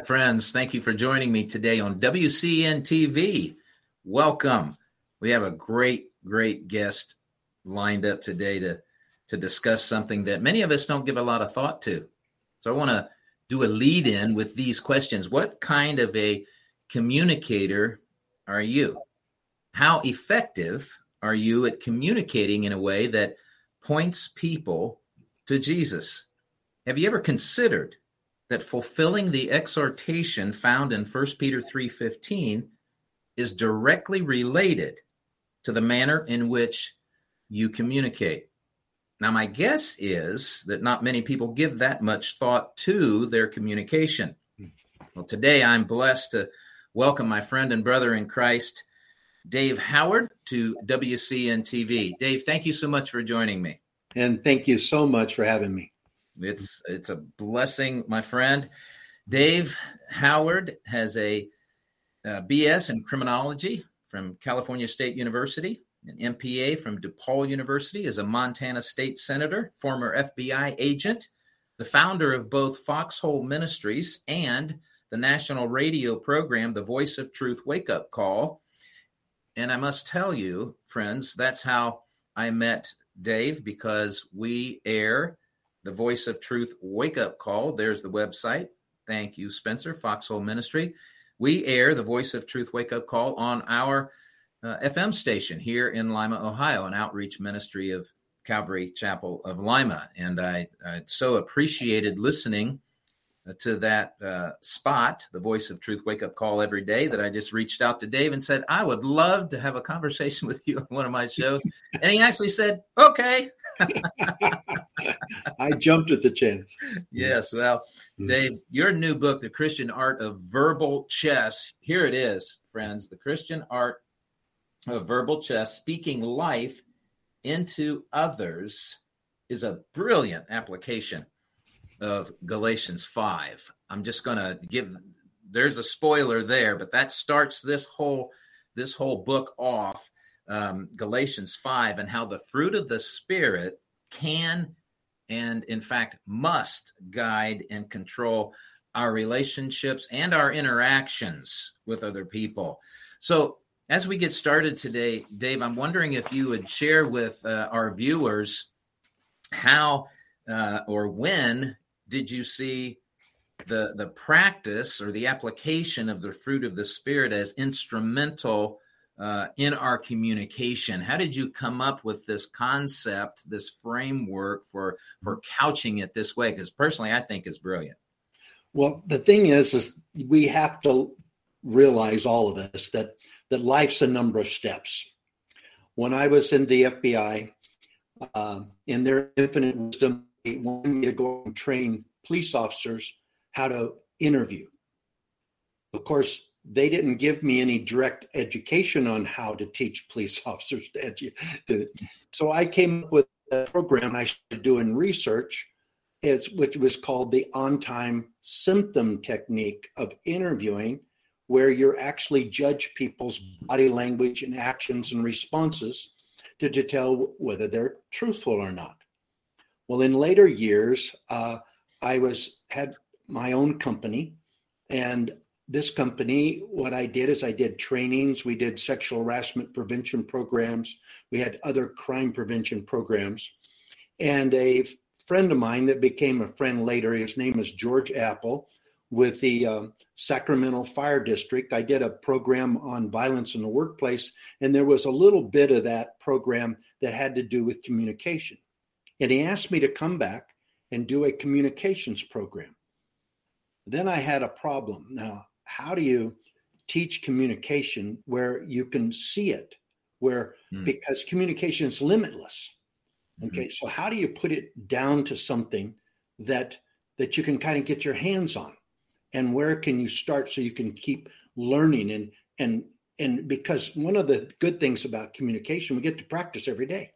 Hi, friends. Thank you for joining me today on WCN TV. Welcome. We have a great, great guest lined up today to, to discuss something that many of us don't give a lot of thought to. So I want to do a lead in with these questions. What kind of a communicator are you? How effective are you at communicating in a way that points people to Jesus? Have you ever considered that fulfilling the exhortation found in 1 Peter 3:15 is directly related to the manner in which you communicate. Now my guess is that not many people give that much thought to their communication. Well, today I'm blessed to welcome my friend and brother in Christ, Dave Howard, to WCN TV. Dave, thank you so much for joining me. And thank you so much for having me. It's it's a blessing, my friend. Dave Howard has a, uh, a BS in criminology from California State University, an MPA from DePaul University, is a Montana state senator, former FBI agent, the founder of both Foxhole Ministries and the national radio program, The Voice of Truth Wake Up Call. And I must tell you, friends, that's how I met Dave because we air the Voice of Truth Wake Up Call. There's the website. Thank you, Spencer, Foxhole Ministry. We air the Voice of Truth Wake Up Call on our uh, FM station here in Lima, Ohio, an outreach ministry of Calvary Chapel of Lima. And I, I so appreciated listening to that uh, spot, the Voice of Truth Wake Up Call every day, that I just reached out to Dave and said, I would love to have a conversation with you on one of my shows. and he actually said, okay. I jumped at the chance. Yes. Well. Dave, your new book, The Christian Art of Verbal Chess, here it is, friends The Christian Art of Verbal Chess, Speaking Life into Others, is a brilliant application of Galatians 5. I'm just going to give there's a spoiler there, but that starts this whole this whole book off um, Galatians 5 and how the fruit of the spirit can and in fact must guide and control our relationships and our interactions with other people. So, as we get started today, Dave, I'm wondering if you would share with uh, our viewers how uh, or when did you see the the practice or the application of the fruit of the spirit as instrumental uh, in our communication? How did you come up with this concept this framework for for couching it this way? Because personally i think it's brilliant. Well the thing is is we have to realize all of this that that life's a number of steps. When i was in the fbi uh, in their infinite wisdom they wanted me to go and train police officers how to interview. Of course, they didn't give me any direct education on how to teach police officers to educate. So I came up with a program I started doing research, which was called the on-time symptom technique of interviewing, where you actually judge people's body language and actions and responses to, to tell whether they're truthful or not. Well, in later years, uh, I was had my own company, and this company, what I did is I did trainings. We did sexual harassment prevention programs. We had other crime prevention programs, and a friend of mine that became a friend later. His name is George Apple with the uh, Sacramento Fire District. I did a program on violence in the workplace, and there was a little bit of that program that had to do with communication. And he asked me to come back and do a communications program. Then I had a problem. Now, how do you teach communication where you can see it? Where mm. because communication is limitless. Mm-hmm. Okay, mm-hmm. so how do you put it down to something that that you can kind of get your hands on? and where can you start so you can keep learning and and and because one of the good things about communication we get to practice every day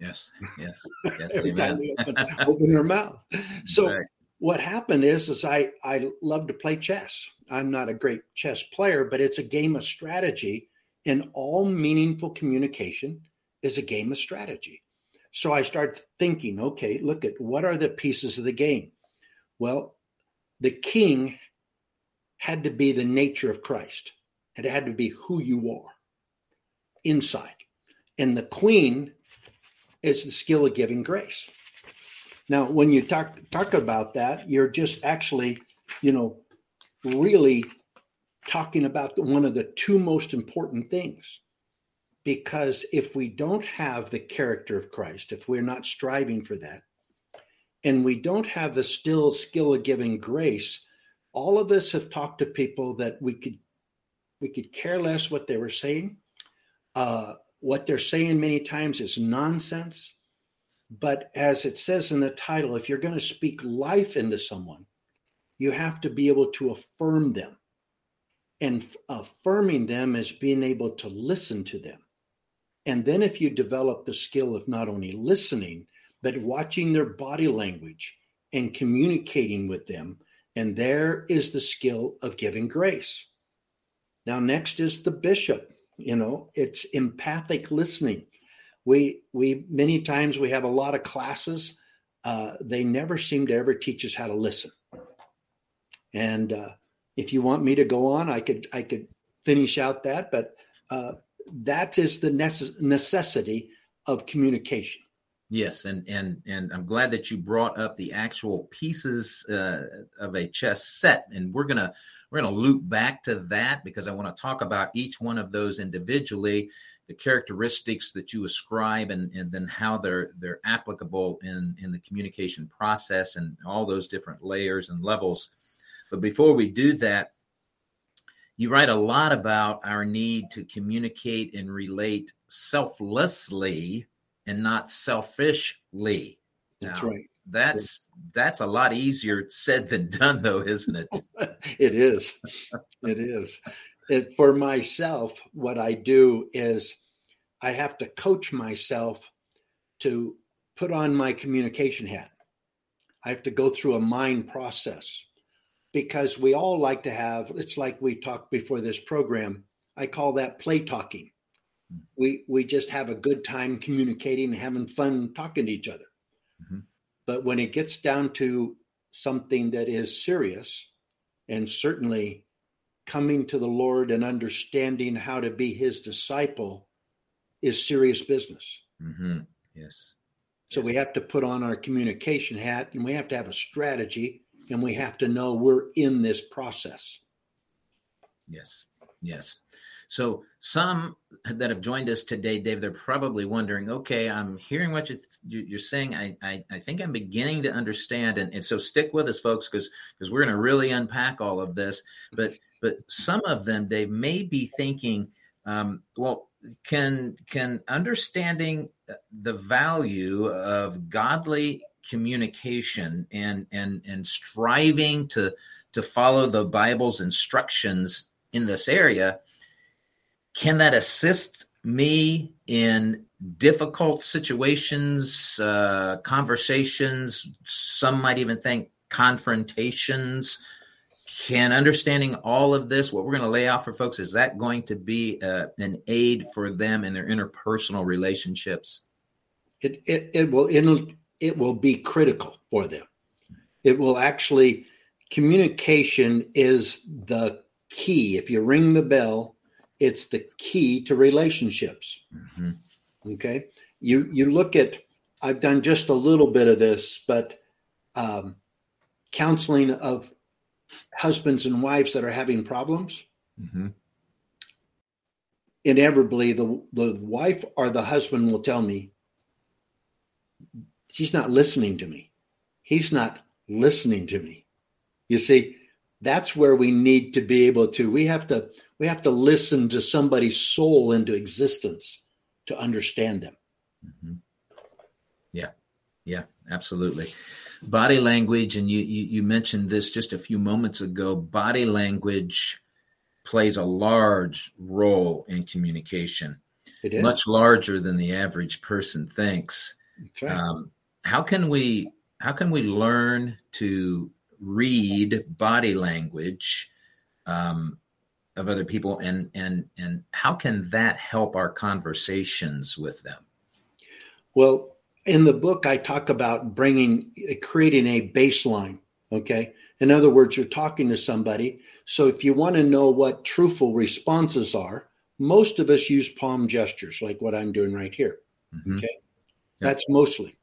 yes yes yes every time we open, open mouth so right. what happened is is i i love to play chess i'm not a great chess player but it's a game of strategy and all meaningful communication is a game of strategy so i start thinking okay look at what are the pieces of the game well the king had to be the nature of Christ. It had to be who you are inside. And the queen is the skill of giving grace. Now, when you talk talk about that, you're just actually, you know, really talking about one of the two most important things. Because if we don't have the character of Christ, if we're not striving for that, and we don't have the still skill of giving grace, all of us have talked to people that we could we could care less what they were saying. Uh, what they're saying many times is nonsense. But as it says in the title, if you're going to speak life into someone, you have to be able to affirm them. And affirming them is being able to listen to them. And then if you develop the skill of not only listening, but watching their body language and communicating with them, and there is the skill of giving grace. Now, next is the bishop. You know, it's empathic listening. We we many times we have a lot of classes. Uh, they never seem to ever teach us how to listen. And uh, if you want me to go on, I could I could finish out that, but uh, that is the necess- necessity of communication. Yes, and and and I'm glad that you brought up the actual pieces uh, of a chess set, and we're gonna we're gonna loop back to that because I want to talk about each one of those individually, the characteristics that you ascribe, and and then how they're they're applicable in in the communication process and all those different layers and levels. But before we do that, you write a lot about our need to communicate and relate selflessly and not selfishly. That's now, right. That's that's a lot easier said than done, though, isn't it? it is. It is. It, for myself, what I do is I have to coach myself to put on my communication hat. I have to go through a mind process because we all like to have, it's like we talked before this program. I call that play talking we we just have a good time communicating and having fun talking to each other mm-hmm. But when it gets down to something that is serious and certainly coming to the lord and understanding how to be his disciple is serious business. Mm-hmm. yes. So yes. we have to put on our communication hat and we have to have a strategy and we have to know we're in this process. Yes. Yes so some that have joined us today, Dave, they're probably wondering, okay, I'm hearing what you're saying. I, I, I think I'm beginning to understand. And, and so stick with us, folks, because because we're going to really unpack all of this. But but some of them, Dave, may be thinking, um, well, can can understanding the value of godly communication and and and striving to to follow the Bible's instructions in this area can that assist me in difficult situations, uh, conversations? Some might even think confrontations. can understanding all of this, what we're going to lay out for folks, is that going to be uh, an aid for them in their interpersonal relationships? It, it, it will it'll, it will be critical for them. It will actually communication is the key. If you ring the bell, it's the key to relationships. Mm-hmm. Okay, you you look at. I've done just a little bit of this, but um, counseling of husbands and wives that are having problems. Mm-hmm. Inevitably, the the wife or the husband will tell me, "She's not listening to me. He's not listening to me." You see, that's where we need to be able to. We have to we have to listen to somebody's soul into existence to understand them. Mm-hmm. Yeah, yeah, absolutely body language, and you, you, you mentioned this just a few moments ago. Body language plays a large role in communication, much larger than the average person thinks. Right. Um, how can we how can we learn to read body language um, of other people, and and and how can that help our conversations with them? Well, in the book, I talk about bringing, creating a baseline. Okay. In other words, you're talking to somebody. So if you want to know what truthful responses are, most of us use palm gestures, like what I'm doing right here. Mm-hmm. Okay. Yep. That's mostly.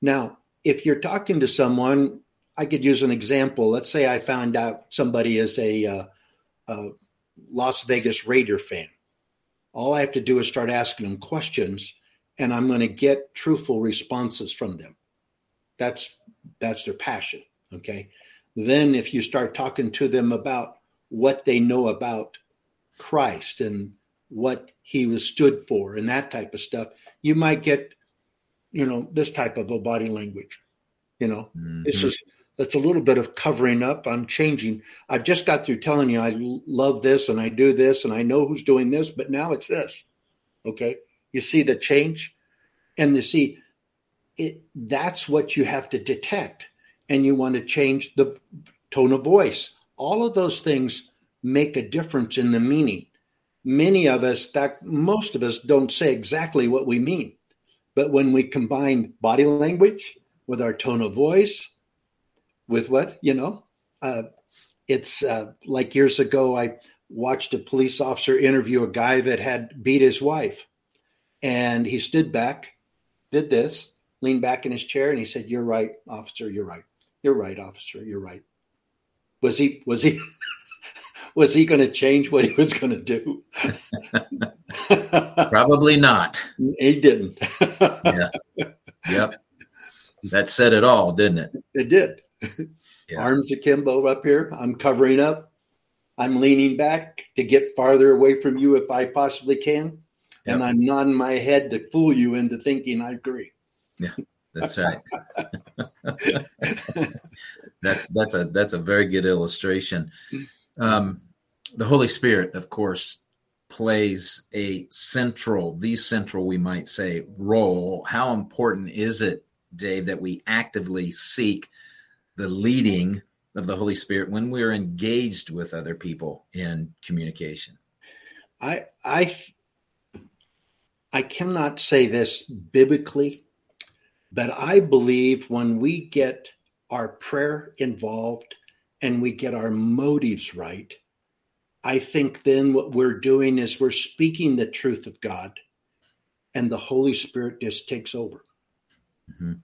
Now, if you're talking to someone, I could use an example. Let's say I found out somebody is a, uh, a Las Vegas Raider fan. All I have to do is start asking them questions and I'm going to get truthful responses from them. That's that's their passion. Okay. Then if you start talking to them about what they know about Christ and what he was stood for and that type of stuff, you might get, you know, this type of a body language. You know, mm-hmm. this is that's a little bit of covering up. I'm changing. I've just got through telling you I love this and I do this and I know who's doing this, but now it's this. Okay. You see the change? And you see, it, that's what you have to detect. And you want to change the tone of voice. All of those things make a difference in the meaning. Many of us, that most of us don't say exactly what we mean. But when we combine body language with our tone of voice, with what, you know, uh, it's uh, like years ago, I watched a police officer interview a guy that had beat his wife and he stood back, did this, leaned back in his chair, and he said, "You're right, officer. You're right. You're right, officer. You're right." Was he? Was he? was he going to change what he was going to do? Probably not. He didn't. yeah. Yep. That said it all, didn't it? It did. Yeah. Arms akimbo up here. I'm covering up. I'm leaning back to get farther away from you if I possibly can and I'm nodding my head to fool you into thinking I agree. Yeah, that's right. that's that's a that's a very good illustration. Um, the Holy Spirit, of course, plays a central, the central, we might say, role. How important is it, Dave, that we actively seek the leading of the Holy Spirit when we're engaged with other people in communication? I I I cannot say this biblically, but I believe when we get our prayer involved and we get our motives right, I think then what we're doing is we're speaking the truth of God and the Holy Spirit just takes over. Mm-hmm.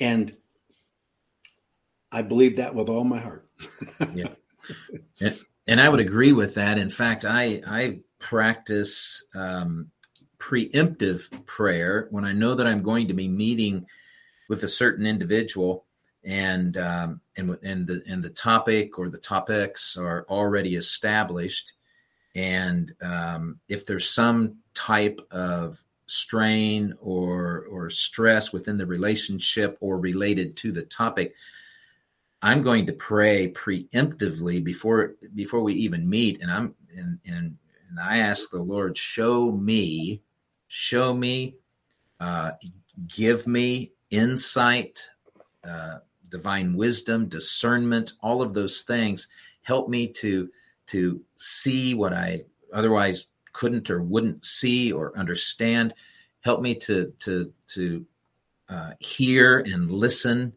And I believe that with all my heart. yeah. And, and, I would agree with that. In fact, I, I practice um, preemptive prayer when I know that I'm going to be meeting with a certain individual and um, and and the and the topic or the topics are already established, and um, if there's some type of strain or or stress within the relationship or related to the topic, I'm going to pray preemptively before before we even meet, and I'm and and, and I ask the Lord, show me show me, uh, give me insight, uh, divine wisdom, discernment, all of those things help me to to see what I otherwise couldn't or wouldn't see or understand. Help me to to to uh, hear and listen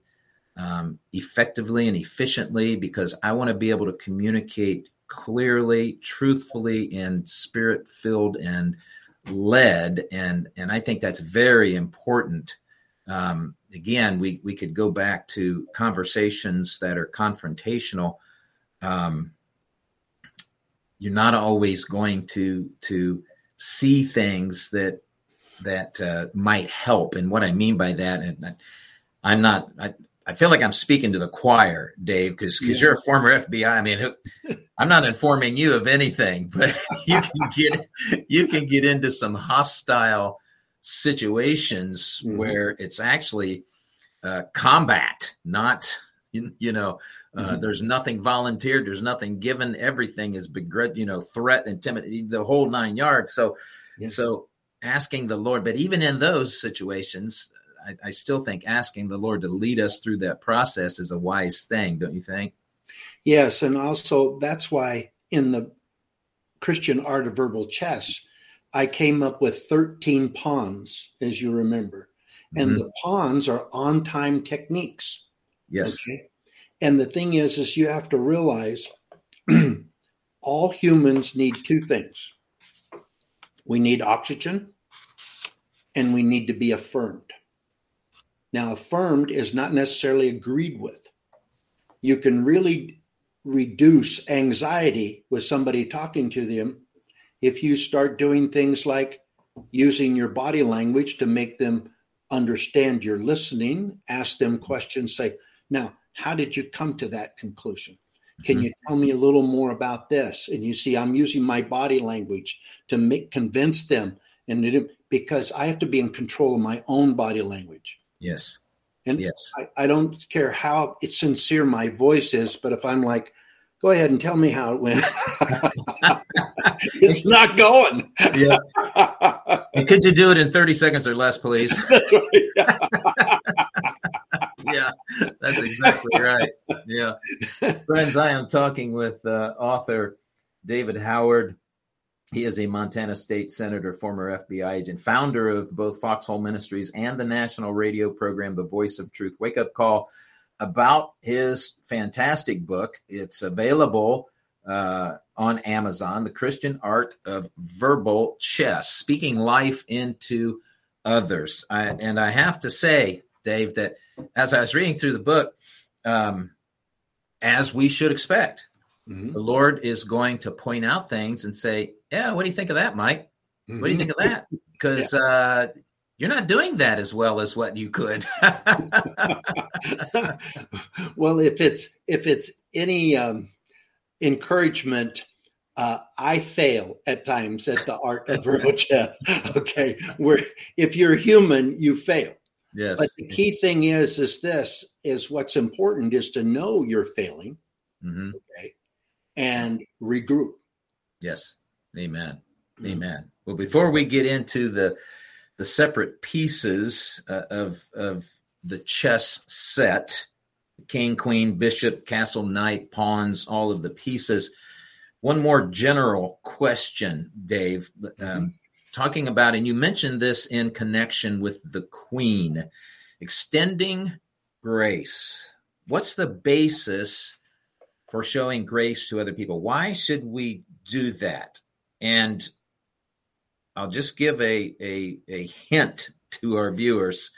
um, effectively and efficiently because I want to be able to communicate clearly, truthfully, and spirit filled and led. And and I think that's very important. Um, again, we we could go back to conversations that are confrontational. Um, you're not always going to to see things that that uh, might help. And what I mean by that, and I, am not, I feel like I'm speaking to the choir, Dave, because because yeah. you're a former FBI. I mean, I'm not informing you of anything, but you can get you can get into some hostile situations mm-hmm. where it's actually uh, combat, not you know. Uh, mm-hmm. There's nothing volunteered. There's nothing given. Everything is begrudged. You know, threat, intimidate, the whole nine yards. So, yeah. so asking the Lord, but even in those situations, I, I, still think asking the Lord to lead us through that process is a wise thing, don't you think? Yes, and also that's why in the Christian art of verbal chess, I came up with 13 pawns, as you remember. And mm-hmm. the pawns are on time techniques. Yes. Okay? And the thing is, is you have to realize all humans need two things. We need oxygen and we need to be affirmed. Now, affirmed is not necessarily agreed with. You can really reduce anxiety with somebody talking to them if you start doing things like using your body language to make them understand you're listening, ask them questions, say, Now, how did you come to that conclusion? Can mm-hmm. you tell me a little more about this? And you see, I'm using my body language to make convince them, and it, because I have to be in control of my own body language. Yes. And yes. I, I don't care how it's sincere my voice is, but if I'm like, go ahead and tell me how it went. it's not going. yeah. And could you do it in 30 seconds or less, please? yeah, that's exactly right. Yeah. Friends, I am talking with uh, author David Howard. He is a Montana State Senator, former FBI agent, founder of both Foxhole Ministries and the national radio program, The Voice of Truth Wake Up Call, about his fantastic book. It's available uh, on Amazon, The Christian Art of Verbal Chess, Speaking Life into Others. I, and I have to say, Dave, that as I was reading through the book, um, as we should expect, mm-hmm. the Lord is going to point out things and say, "Yeah, what do you think of that, Mike? Mm-hmm. What do you think of that?" Because yeah. uh, you're not doing that as well as what you could. well, if it's if it's any um, encouragement. Uh, I fail at times at the art of chess. Okay, where if you're human, you fail. Yes. But the key thing is, is this is what's important is to know you're failing, mm-hmm. okay, and regroup. Yes. Amen. Mm-hmm. Amen. Well, before we get into the the separate pieces uh, of of the chess set, king, queen, bishop, castle, knight, pawns, all of the pieces. One more general question, Dave. Um, mm-hmm talking about, and you mentioned this in connection with the Queen, extending grace. What's the basis for showing grace to other people? Why should we do that? And I'll just give a, a, a hint to our viewers.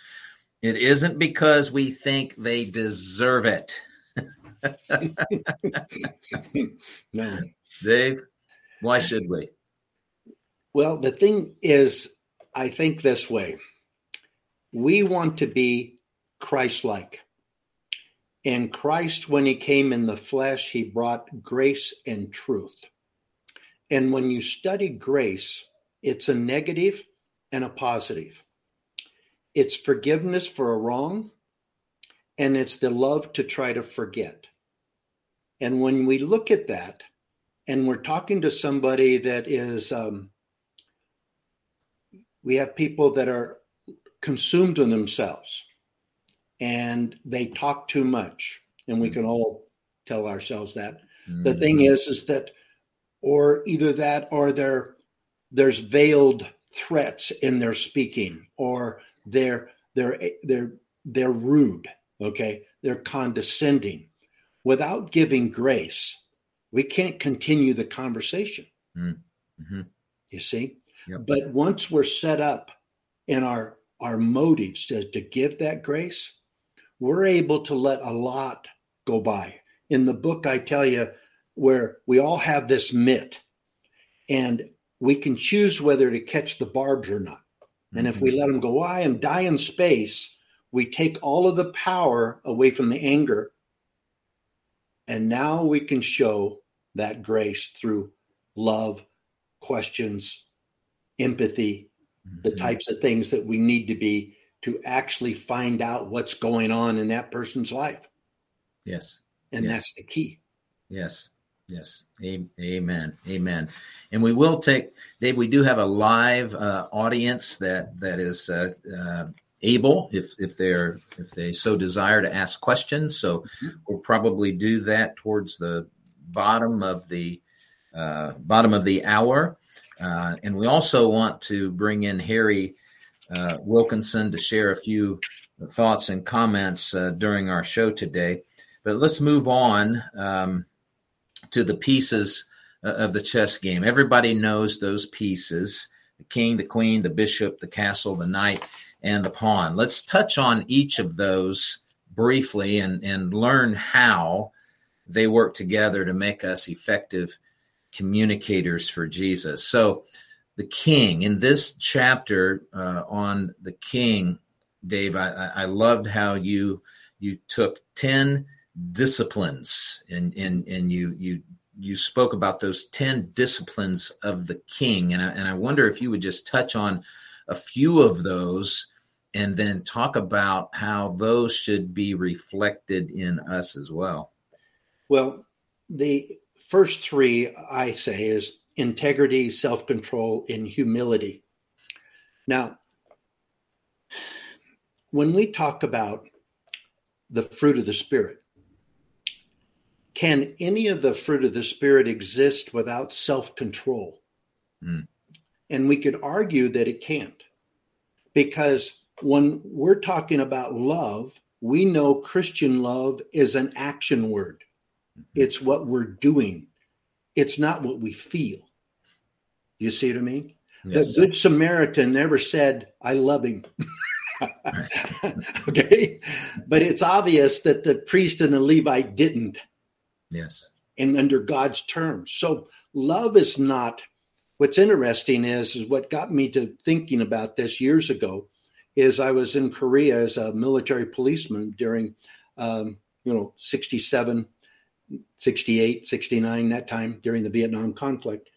It isn't because we think they deserve it. no. Dave, why should we? Well, the thing is, I think this way we want to be Christ like. And Christ, when he came in the flesh, he brought grace and truth. And when you study grace, it's a negative and a positive. It's forgiveness for a wrong, and it's the love to try to forget. And when we look at that, and we're talking to somebody that is um, we have people that are consumed in themselves. and they talk too much. And we can all tell ourselves that. Mm-hmm. The thing is, is that, or either that, or there, there's veiled threats in their speaking, or they're they're they're they're rude. Okay, they're condescending, without giving grace. We can't continue the conversation. Mm-hmm. You see, Yep. but once we're set up in our our motives to, to give that grace, we're able to let a lot go by. In the book, I tell you where we all have this mitt, and we can choose whether to catch the barbs or not. And if we let them go I and die in space, we take all of the power away from the anger. And now we can show that grace through love, questions, empathy, the Mhm. types of things that we need to be to actually find out what's going on in that person's life. Yes. And Yes. that's the key. Yes. Yes. Amen. Amen. And we will take, Dave, we do have a live uh, audience that that is uh, uh, able, if if they're if they so desire, to ask questions. So we'll probably do that towards the bottom of the uh, bottom of the hour. Uh, and we also want to bring in Harry uh, Wilkinson to share a few thoughts and comments uh, during our show today. But let's move on. Um, to the pieces uh, of the chess game. Everybody knows those pieces the king, the queen, the bishop, the castle, the knight, and the pawn. Let's touch on each of those briefly and, and learn how they work together to make us effective communicators for Jesus. So, the king, in this chapter uh, on the king, Dave, I, I I loved how you you took 10 disciplines. And and and you you you spoke about those 10 disciplines of the king. And I, and I wonder if you would just touch on a few of those and then talk about how those should be reflected in us as well. Well, the first three I say is integrity, self control, and humility. Now, when we talk about the fruit of the Spirit, can any of the fruit of the Spirit exist without self control? Hmm. And we could argue that it can't. Because when we're talking about love, we know Christian love is an action word. It's what we're doing. It's not what we feel. You see what I mean? Yes. The Good Samaritan never said, I love him. okay. But it's obvious that the priest and the Levite didn't, yes and under God's terms. So love is not what's interesting is, is what got me to thinking about this years ago is I was in Korea as a military policeman during um, you know 67 68 69 that time during the Vietnam conflict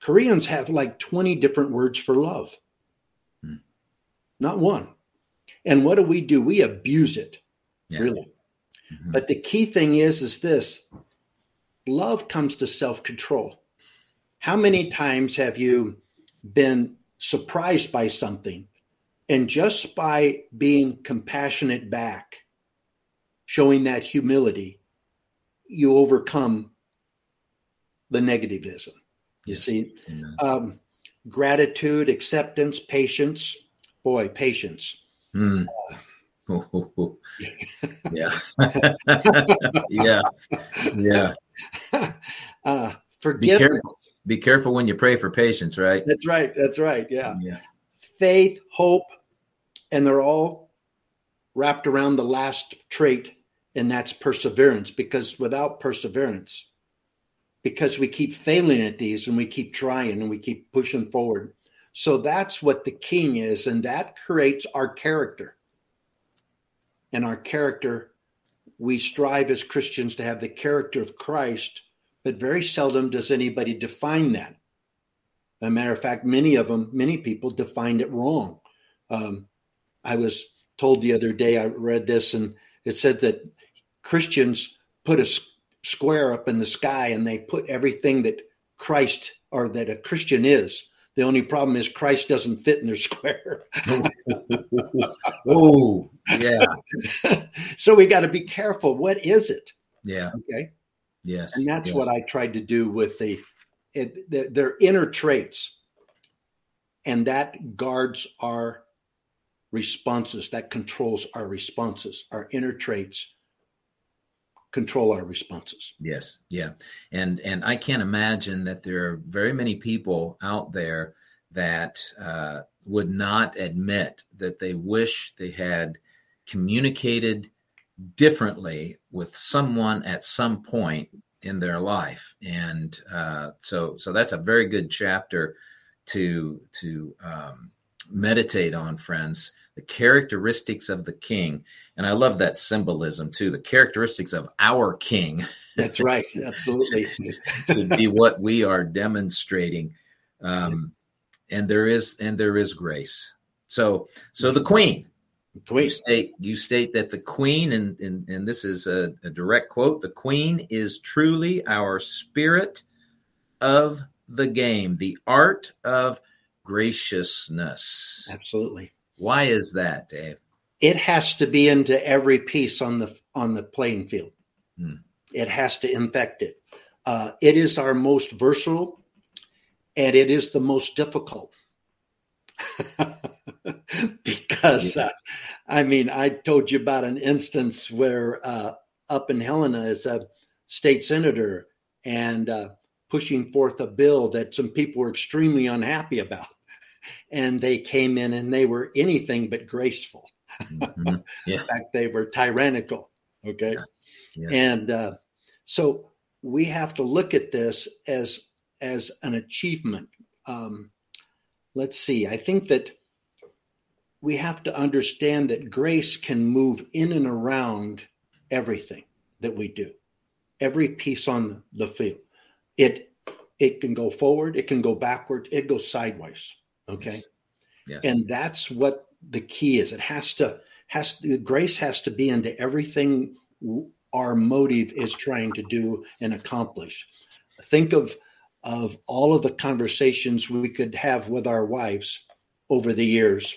Koreans have like 20 different words for love Hmm. not one and what do we do we abuse it Yeah. really Mhm. but the key thing is is this. Love comes to self-control. How many times have you been surprised by something and just by being compassionate back showing that humility you overcome the negativism? You Yes. see? Um, gratitude acceptance patience. Boy patience Yeah. Yeah. Yeah. Uh, be careful. be careful when you pray for patience right? That's right. That's right. Yeah. Yeah. Faith, hope, and they're all wrapped around the last trait, and that's perseverance. Because without perseverance, because we keep failing at these and we keep trying and we keep pushing forward. So that's what the king is, and that creates our character. And our character, we strive as Christians to have the character of Christ, but very seldom does anybody define that. As a matter of fact, many of them, many people defined it wrong. Um, I was told the other day, I read this, and it said that Christians put a square up in the sky and they put everything that Christ or that a Christian is. The only problem is Christ doesn't fit in their square. oh, yeah. so we got to be careful. What is it? Yeah. Okay. Yes. And that's yes. what I tried to do with the, it, the their inner traits, and that guards our responses. That controls our responses. Our inner traits control our responses. Yes, yeah, and and I can't imagine that there are very many people out there that uh, would not admit that they wish they had communicated differently with someone at some point in their life, and uh, so so that's a very good chapter to to um, meditate on, friends the characteristics of the king. And I love that symbolism too, the characteristics of our king. That's right. Absolutely. to be what we are demonstrating. Um, yes. and there is and there is grace. So so the queen. queen. You state you state that the queen, and, and, and this is a, a direct quote, the queen is truly our spirit of the game, the art of graciousness. Absolutely. Why is that, Dave? It has to be into every piece on the on the playing field. Hmm. It has to infect it. Uh, it is our most versatile, and it is the most difficult. because uh, I mean, I told you about an instance where uh, up in Helena is a state senator and uh, pushing forth a bill that some people were extremely unhappy about and they came in and they were anything but graceful. Mm-hmm. Yeah. in fact, they were tyrannical. Okay. Yeah. Yeah. And uh, so we have to look at this as as an achievement. Um, let's see. I think that we have to understand that grace can move in and around everything that we do, every piece on the field. It it can go forward, it can go backward, it goes sideways. Okay. Yes. Yes. And that's what the key is. It has to has to, grace has to be into everything our motive is trying to do and accomplish. Think of of all of the conversations we could have with our wives over the years.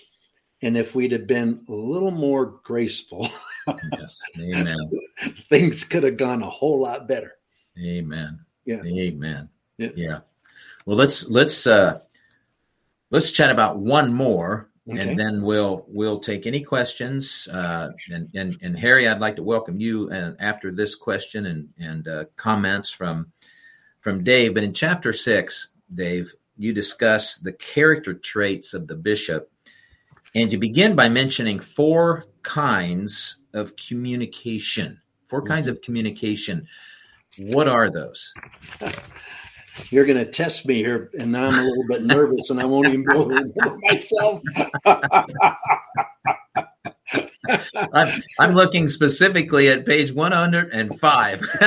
And if we'd have been a little more graceful, yes, amen. things could have gone a whole lot better. Amen. Yeah. Amen. Yeah. yeah. Well, let's let's uh let's chat about one more okay. and then we'll we'll take any questions. Uh, and, and and harry i'd like to welcome you and after this question and and uh, comments from from dave. But in chapter six dave you discuss the character traits of the bishop and you begin by mentioning four kinds of communication. 4 mm-hmm. kinds of communication. What are those you're going to test me here, and then I'm a little bit nervous, and I won't even be able to remember myself. I'm, I'm looking specifically at page 105.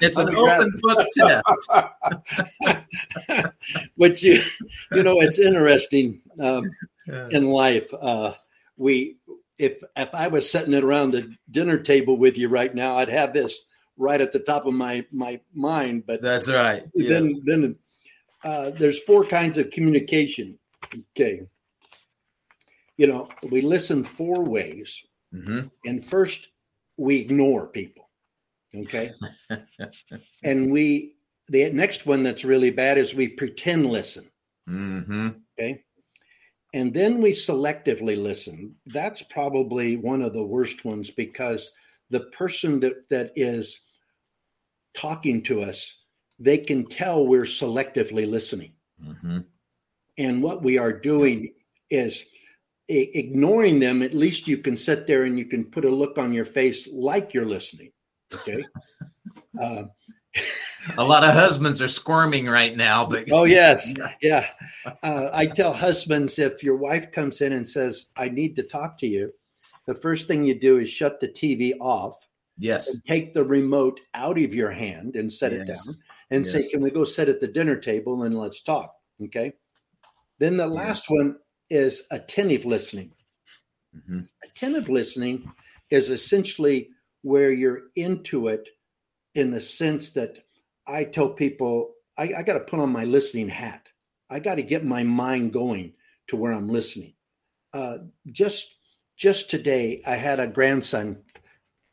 it's an open book test. Which you, you know, it's interesting um, in life. Uh, we, if if I was sitting around the dinner table with you right now, I'd have this right at the top of my my mind. But that's right. Then yes. then uh, there's four kinds of communication. Okay, you know we listen four ways, mm-hmm. and first we ignore people. Okay, and we the next one that's really bad is we pretend listen. Mm-hmm. Okay. And then we selectively listen. That's probably one of the worst ones because the person that that is talking to us, they can tell we're selectively listening. Mm-hmm. And what we are doing is ignoring them. At least you can sit there and you can put a look on your face like you're listening. Okay. uh, a lot of husbands are squirming right now but oh yes yeah uh, i tell husbands if your wife comes in and says i need to talk to you the first thing you do is shut the tv off Yes. take the remote out of your hand and set yes. it down and yes. say, Can we go sit at the dinner table and let's talk? Okay. Then the last yes. one is attentive listening. Mm-hmm. Attentive listening is essentially where you're into it in the sense that I tell people, I, I got to put on my listening hat. I got to get my mind going to where I'm listening. Uh, just just today, I had a grandson,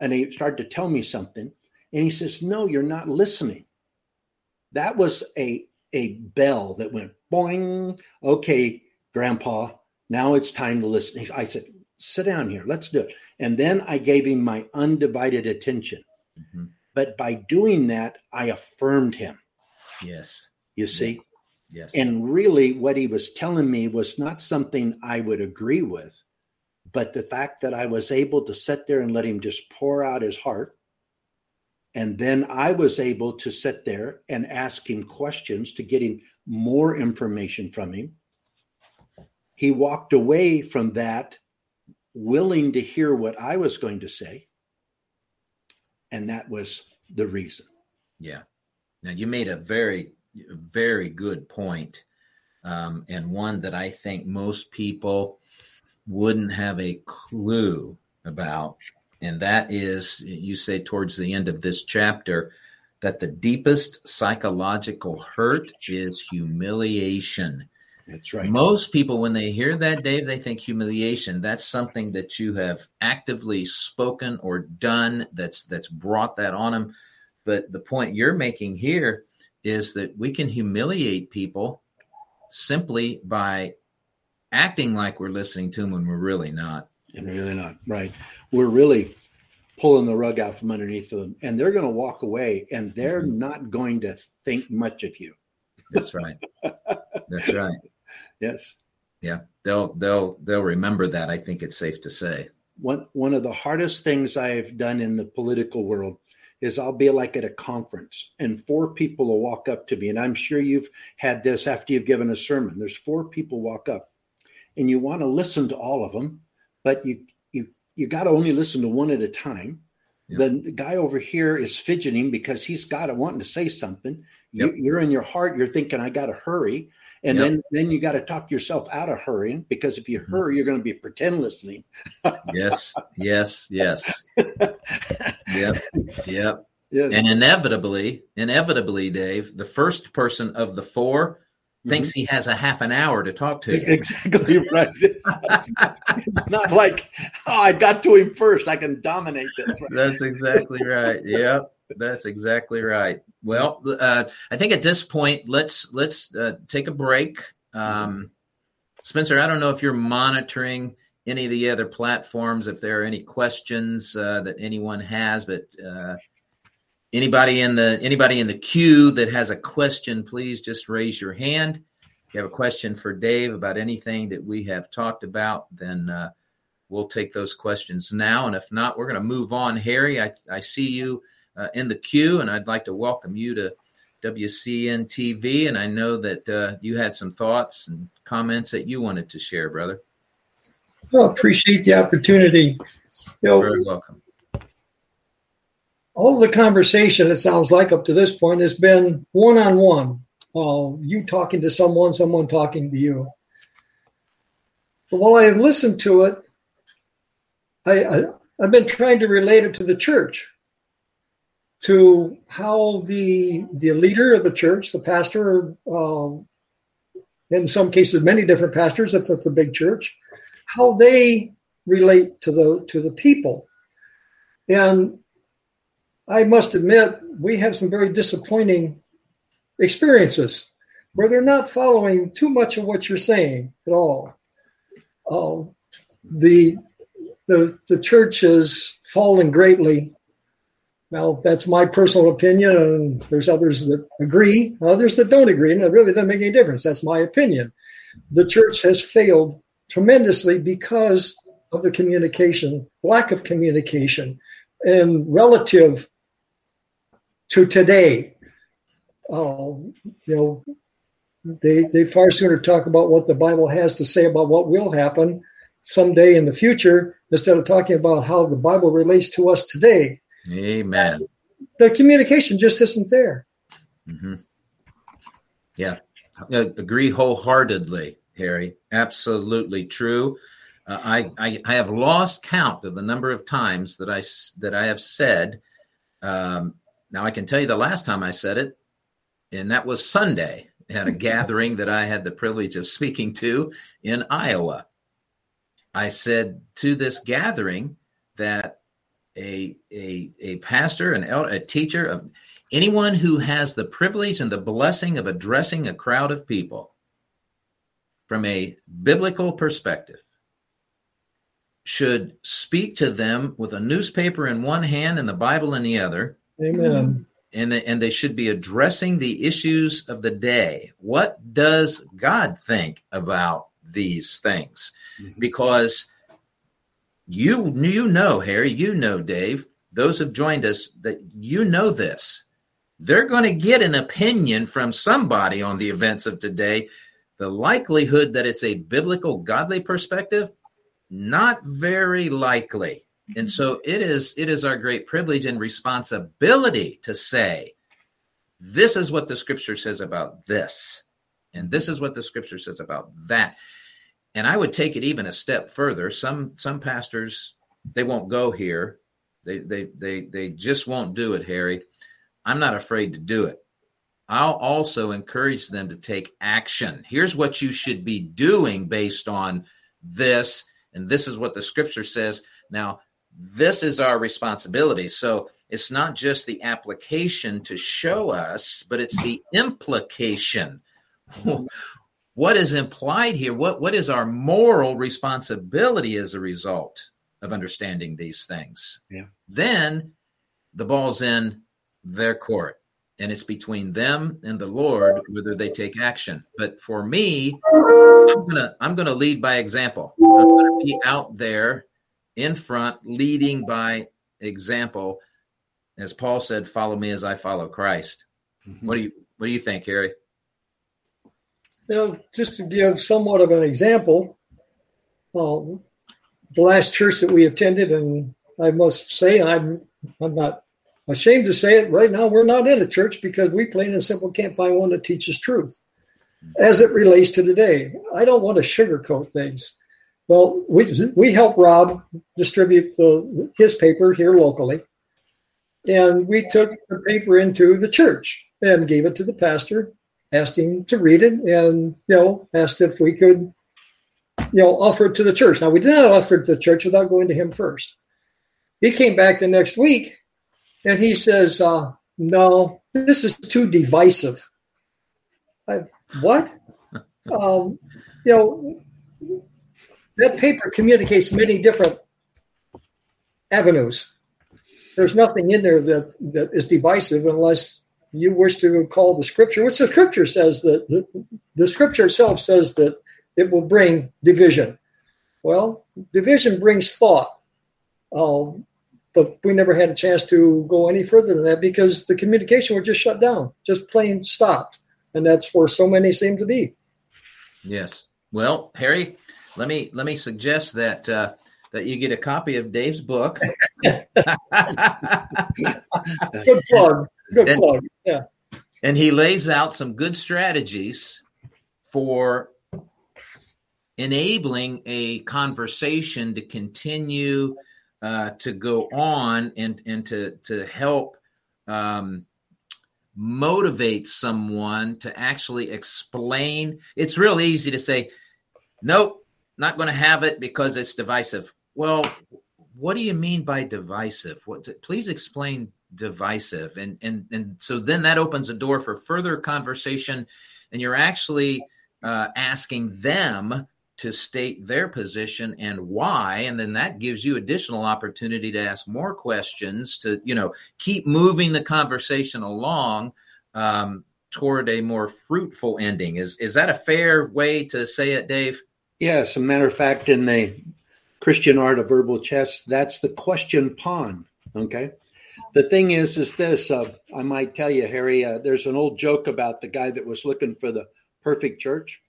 and he started to tell me something, and he says, "No, you're not listening." That was a a bell that went boing. Okay, Grandpa, now it's time to listen. I said, "Sit down here. Let's do it." And then I gave him my undivided attention. Mm-hmm. But by doing that, I affirmed him. Yes. You see? Yes. And really, what he was telling me was not something I would agree with, but the fact that I was able to sit there and let him just pour out his heart. And then I was able to sit there and ask him questions to get him more information from him. He walked away from that willing to hear what I was going to say. And that was the reason. Yeah. Now, you made a very, very good point, um, and one that I think most people wouldn't have a clue about. And that is, you say towards the end of this chapter, that the deepest psychological hurt is humiliation. That's right. Most people, when they hear that, Dave, they think humiliation. That's something that you have actively spoken or done that's that's brought that on them. But the point you're making here is that we can humiliate people simply by acting like we're listening to them when we're really not. And really not. Right. We're really pulling the rug out from underneath them and they're going to walk away and they're mm-hmm. not going to think much of you. That's right. That's right. Yes. Yeah. They'll they'll they'll remember that, I think it's safe to say. One one of the hardest things I've done in the political world is I'll be like at a conference and four people will walk up to me. And I'm sure you've had this after you've given a sermon. There's four people walk up and you want to listen to all of them, but you you you got to only listen to one at a time. Yep. Then the guy over here is fidgeting because he's got it wanting to say something. Yep. You, are in your heart, you're thinking, I got to hurry. And yep. then, then you got to talk yourself out of hurrying because if you mm-hmm. hurry, you're going to be pretend listening. yes, yes, yes. yep, yep. Yes. And inevitably, inevitably, Dave, the first person of the 4 mm-hmm. Thinks he has a half an hour to talk to. You. Exactly right. It's not, it's not like, oh, I got to him first. I can dominate this. Right? That's exactly right. Yep. That's exactly right. Well, uh, I think at this point, let's let's uh, take a break. Um, Spencer, I don't know if you're monitoring any of the other platforms, if there are any questions uh, that anyone has, but uh, anybody in the anybody in the queue that has a question, please just raise your hand. If you have a question for Dave about anything that we have talked about, then uh, we'll take those questions now. And if not, we're going to move on. Harry, I, I see you uh, in the queue, and I'd like to welcome you to WCN TV. And I know that uh, you had some thoughts and comments that you wanted to share, brother. Well, appreciate the opportunity. You know, Very welcome. All the conversation, it sounds like, up to this point has been one on one. You talking to someone, someone talking to you. But while I listened to it, I, I, I've been trying to relate it to the church to how the the leader of the church, the pastor, um, in some cases many different pastors, if it's a big church, how they relate to the to the people. And I must admit, we have some very disappointing experiences where they're not following too much of what you're saying at all. Uh, the the the church has fallen greatly now, that's my personal opinion, and there's others that agree, others that don't agree, and it really doesn't make any difference. That's my opinion. The church has failed tremendously because of the communication, lack of communication, and relative to today. Uh, you know, they they far sooner talk about what the Bible has to say about what will happen someday in the future instead of talking about how the Bible relates to us today. Amen. The communication just isn't there. Mm-hmm. Yeah, I agree wholeheartedly, Harry. Absolutely true. Uh, I, I, I have lost count of the number of times that I that I have said. Um, now I can tell you the last time I said it. and that was Sunday at a gathering that I had the privilege of speaking to in Iowa. I said to this gathering that a a, a pastor, an elder, a teacher, um, anyone who has the privilege and the blessing of addressing a crowd of people from a biblical perspective should speak to them with a newspaper in one hand and the Bible in the other. Amen. And they, and they should be addressing the issues of the day. What does God think about these things? Mm-hmm. Because you you know, Harry, you know, Dave, those have joined us that you know this. They're going to get an opinion from somebody on the events of today. The likelihood that it's a biblical, godly perspective, not very likely. And so it is it is our great privilege and responsibility to say, this is what the scripture says about this, and this is what the scripture says about that. And I would take it even a step further. Some some pastors they won't go here. They they they they just won't do it, Harry. I'm not afraid to do it. I'll also encourage them to take action. Here's what you should be doing based on this, and this is what the scripture says. Now, this is our responsibility. So it's not just the application to show us, but it's the implication. what is implied here? What, what is our moral responsibility as a result of understanding these things? Yeah. Then the ball's in their court and it's between them and the lord whether they take action but for me i'm gonna i'm gonna lead by example i'm gonna be out there in front leading by example as paul said follow me as i follow christ mm-hmm. what do you what do you think harry Now, just to give somewhat of an example um, the last church that we attended and i must say i'm i'm not ashamed to say it right now, we're not in a church because we plain and simple can't find one that teaches truth as it relates to today. I don't want to sugarcoat things. Well, we, we help Rob distribute the, his paper here locally. And we took the paper into the church and gave it to the pastor, asked him to read it, and, you know, asked if we could, you know, offer it to the church. Now, we did not offer it to the church without going to him first. He came back the next week and he says, uh, no, this is too divisive. I, what? um, you know, that paper communicates many different avenues. There's nothing in there that, that is divisive unless you wish to call the scripture, which the scripture says that the, the scripture itself says that it will bring division. Well, division brings thought. Um, but we never had a chance to go any further than that because the communication was just shut down, just plain stopped, and that's where so many seem to be. Yes. Well, Harry, let me let me suggest that uh, that you get a copy of Dave's book. Good plug. Good and, plug. Yeah. And he lays out some good strategies for enabling a conversation to continue uh, to go on and and to to help um, motivate someone to actually explain. It's real easy to say, "Nope, not going to have it because it's divisive." Well, what do you mean by divisive? What? Please explain divisive, and and and so then that opens a door for further conversation, and you're actually uh, asking them to state their position and why and then that gives you additional opportunity to ask more questions to you know keep moving the conversation along um, toward a more fruitful ending is is that a fair way to say it dave yes a matter of fact in the christian art of verbal chess that's the question pawn okay the thing is is this uh, i might tell you harry uh, there's an old joke about the guy that was looking for the perfect church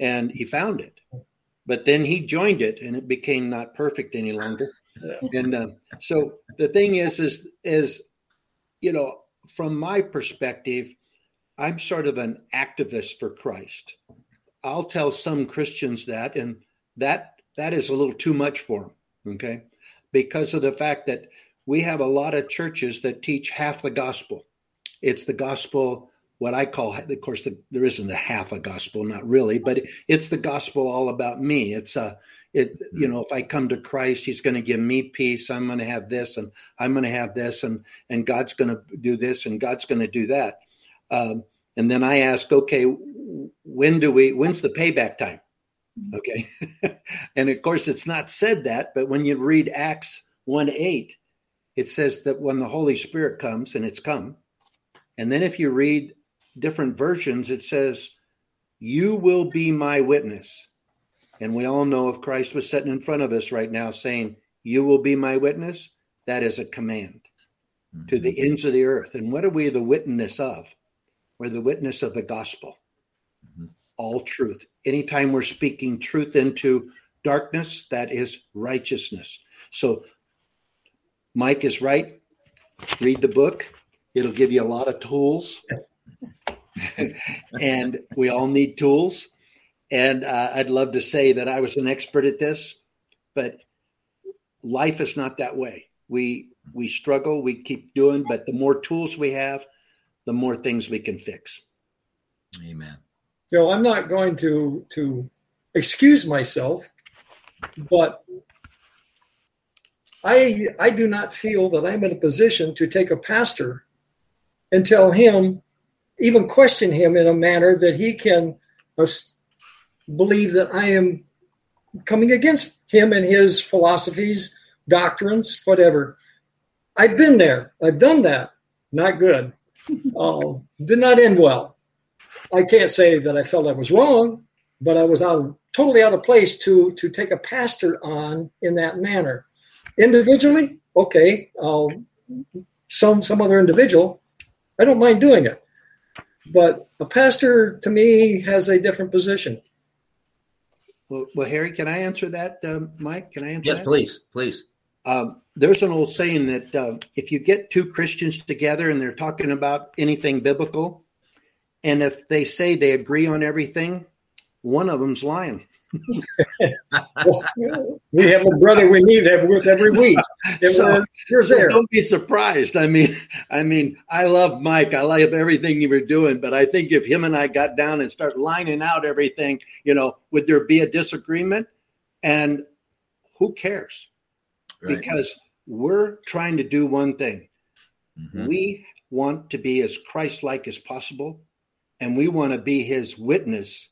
and he found it. But then he joined it, and it became not perfect any longer. and uh, so the thing is, is is you know, from my perspective, I'm sort of an activist for Christ. I'll tell some Christians that, and that that is a little too much for them. Okay, because of the fact that we have a lot of churches that teach half the gospel. It's the gospel what I call, of course, the, there isn't a half a gospel, not really, but it's the gospel all about me. It's a, it, you know, if I come to Christ, He's going to give me peace. I'm going to have this, and I'm going to have this, and and God's going to do this, and God's going to do that. Um, and then I ask, okay, when do we? When's the payback time? Okay, and of course, it's not said that, but when you read Acts one eight, it says that when the Holy Spirit comes, and it's come, and then if you read different versions, it says, "You will be my witness." And we all know if Christ was sitting in front of us right now saying, You will be my witness, that is a command mm-hmm. to the ends of the earth. And what are we the witness of? We're the witness of the gospel, mm-hmm. all truth. Anytime we're speaking truth into darkness, that is righteousness. So Mike is right. Read the book, it'll give you a lot of tools. and we all need tools. And uh, I'd love to say that I was an expert at this, but life is not that way. We we struggle, we keep doing, but the more tools we have, the more things we can fix. Amen. So I'm not going to to excuse myself, but I I do not feel that I'm in a position to take a pastor and tell him, even question him in a manner that he can believe that I am coming against him and his philosophies, doctrines, whatever. I've been there. I've done that. Not good. Uh, did not end well. I can't say that I felt I was wrong, but I was out, totally out of place to to take a pastor on in that manner. Individually, okay, uh, some some other individual, I don't mind doing it, but a pastor to me has a different position. Well, well, Harry, can I answer that, um, Mike? Can I answer yes, that? please, please. Um, there's an old saying that uh, if you get two Christians together and they're talking about anything biblical, and if they say they agree on everything, one of them's lying we have a brother we meet with every week. So, so don't be surprised. I mean, I mean, I love Mike. I love everything you were doing, but I think if him and I got down and start lining out everything, you know, would there be a disagreement? And who cares? Right. Because we're trying to do one thing. Mm-hmm. We want to be as Christ-like as possible, and we want to be His witness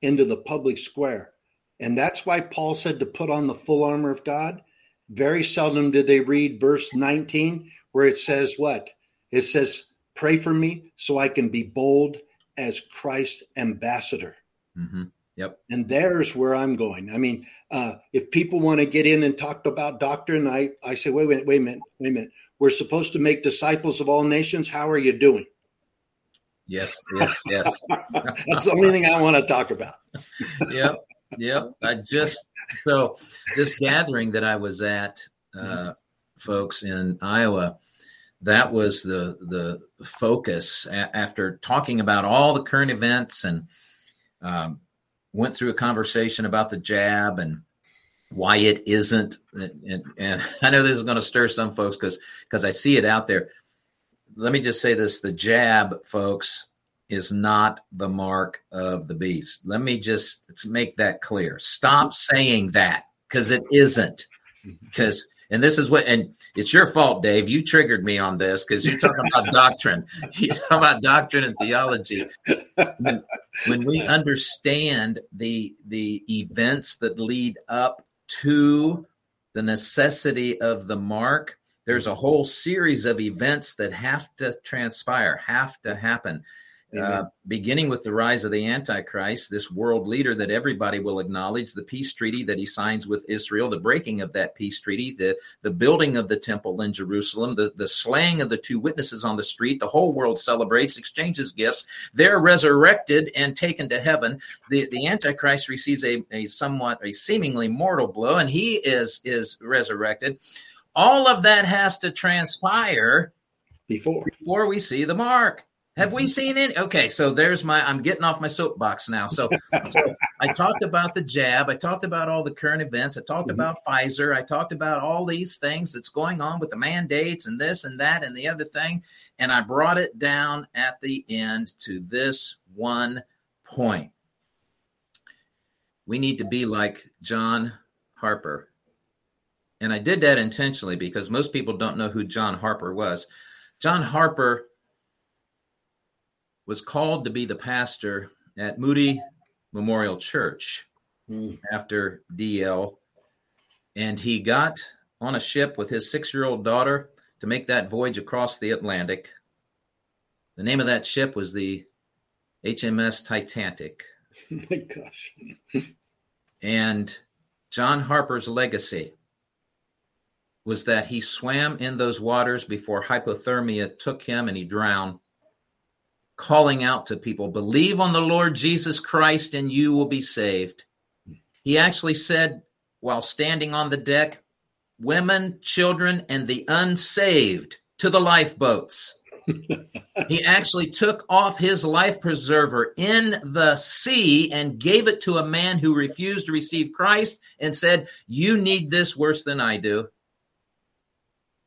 into the public square. And that's why Paul said to put on the full armor of God. Very seldom did they read verse 19, where it says, What? It says, Pray for me so I can be bold as Christ's ambassador. Mm-hmm. Yep. And there's where I'm going. I mean, uh, if people want to get in and talk about doctrine, I, I say, wait, wait, wait a minute, wait a minute. We're supposed to make disciples of all nations. How are you doing? Yes, yes, yes. That's the only thing I want to talk about. yep. Yep. I just so this gathering that I was at, uh, folks in Iowa, that was the the focus a- after talking about all the current events and um, went through a conversation about the jab and why it isn't and, and i know this is going to stir some folks because because i see it out there let me just say this the jab folks is not the mark of the beast. Let me just make that clear. Stop saying that because it isn't. Mm-hmm. Because and this is what and it's your fault, Dave. You triggered me on this because you're talking about doctrine. You're talking about doctrine and theology. When, when we understand the the events that lead up to the necessity of the mark, there's a whole series of events that have to transpire, have to happen. Uh, beginning with the rise of the Antichrist, this world leader that everybody will acknowledge, the peace treaty that he signs with Israel, the breaking of that peace treaty, the, the building of the temple in Jerusalem, the, the slaying of the two witnesses on the street, the whole world celebrates, exchanges gifts. They're resurrected and taken to heaven. The, the Antichrist receives a, a somewhat, a seemingly mortal blow, and he is, is resurrected. All of that has to transpire before before we see the mark Have we seen it? Okay, so there's my. I'm getting off my soapbox now. So, so I talked about the jab. I talked about all the current events. I talked mm-hmm. about Pfizer. I talked about all these things that's going on with the mandates and this and that and the other thing. And I brought it down at the end to this one point. We need to be like John Harper. And I did that intentionally because most people don't know who John Harper was. John Harper was called to be the pastor at Moody Memorial Church mm. after DL. And he got on a ship with his six year old daughter to make that voyage across the Atlantic. The name of that ship was the HMS Titanic. Oh my gosh. and John Harper's legacy was that he swam in those waters before hypothermia took him and he drowned calling out to people, believe on the Lord Jesus Christ and you will be saved. He actually said while standing on the deck, women, children, and the unsaved to the lifeboats. he actually took off his life preserver in the sea and gave it to a man who refused to receive Christ and said, You need this worse than I do.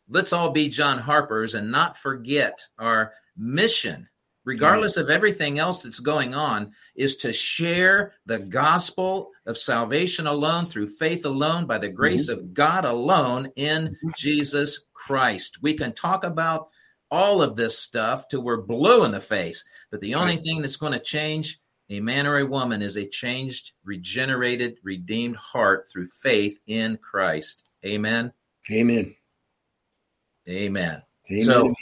Let's all be John Harper's and not forget our mission regardless of everything else that's going on, is to share the gospel of salvation alone through faith alone by the grace mm-hmm. of God alone in mm-hmm. Jesus Christ. We can talk about all of this stuff till we're blue in the face, but the only thing that's going to change a man or a woman is a changed, regenerated, redeemed heart through faith in Christ. Amen. Amen. Amen. Amen. So,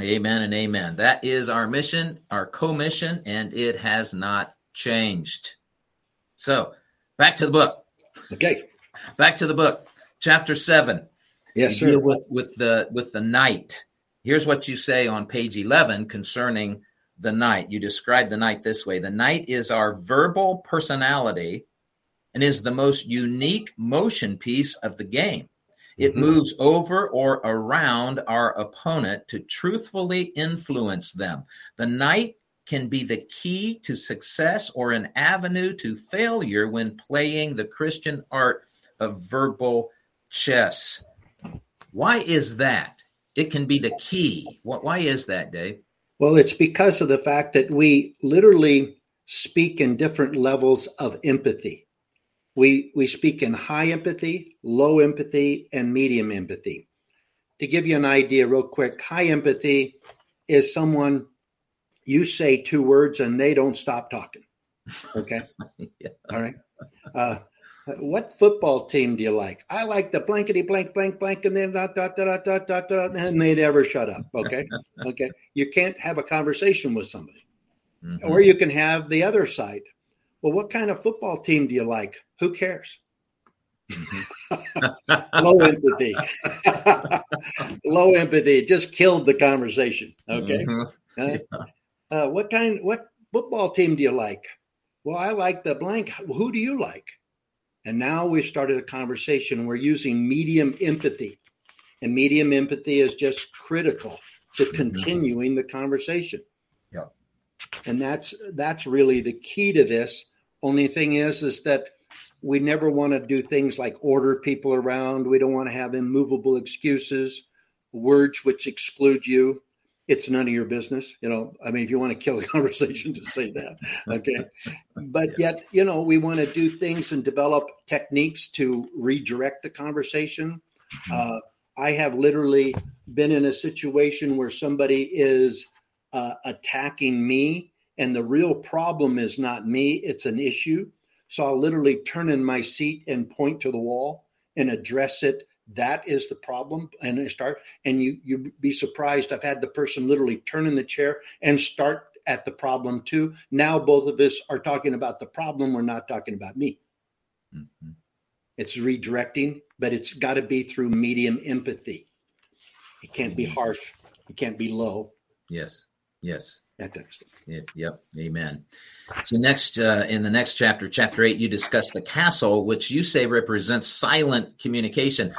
Amen and amen. That is our mission, our co-mission, and it has not changed. So, back to the book. Okay. Back to the book. Chapter 7. Yes, sir. With with the with the knight. Here's what you say on page 11 concerning the knight. You describe the knight this way. The knight is our verbal personality and is the most unique motion piece of the game. It mm-hmm. moves over or around our opponent to truthfully influence them. The knight can be the key to success or an avenue to failure when playing the Christian art of verbal chess. Why is that? It can be the key. Why is that, Dave? Well, it's because of the fact that we literally speak in different levels of empathy. We, we speak in high empathy, low empathy, and medium empathy. To give you an idea, real quick, high empathy is someone you say two words and they don't stop talking. Okay. yeah. All right. Uh, what football team do you like? I like the blankety blank blank blank, and then dot dot dot dot dot dot, and they never shut up. Okay, okay. You can't have a conversation with somebody, mm-hmm. or you can have the other side. Well, what kind of football team do you like? Who cares? Mm-hmm. Low empathy. Low empathy just killed the conversation. Okay. Mm-hmm. Uh, yeah. uh, what kind? What football team do you like? Well, I like the blank. Who do you like? And now we started a conversation. We're using medium empathy, and medium empathy is just critical to mm-hmm. continuing the conversation. Yeah. And that's that's really the key to this only thing is, is that we never want to do things like order people around. We don't want to have immovable excuses, words which exclude you. It's none of your business. You know, I mean, if you want to kill a conversation, to say that. Okay. But yet, you know, we want to do things and develop techniques to redirect the conversation. Mm-hmm. Uh, I have literally been in a situation where somebody is uh, attacking me and the real problem is not me, it's an issue. So I'll literally turn in my seat and point to the wall and address it. That is the problem. And I start, and you you'd be surprised. I've had the person literally turn in the chair and start at the problem too. Now both of us are talking about the problem. We're not talking about me. Mm-hmm. It's redirecting, but it's got to be through medium empathy. It can't be harsh. It can't be low. Yes. Yes that type of. Yep. Amen. So next, uh, in the next chapter, chapter eight, you discuss the castle, which you say represents silent communication.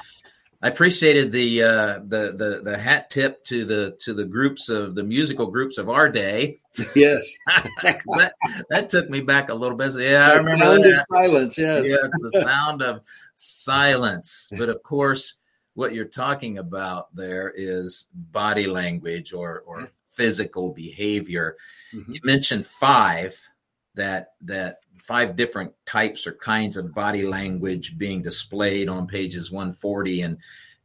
I appreciated the uh, the the the hat tip to the to the groups of the musical groups of our day. Yes, that, that took me back a little bit. Yeah, I remember sound that. of silence. Yes, Yeah, the sound of silence. But of course, what you're talking about there is body language or or physical behavior. Mhm. You mentioned five that that five different types or kinds of body language being displayed on pages 140 and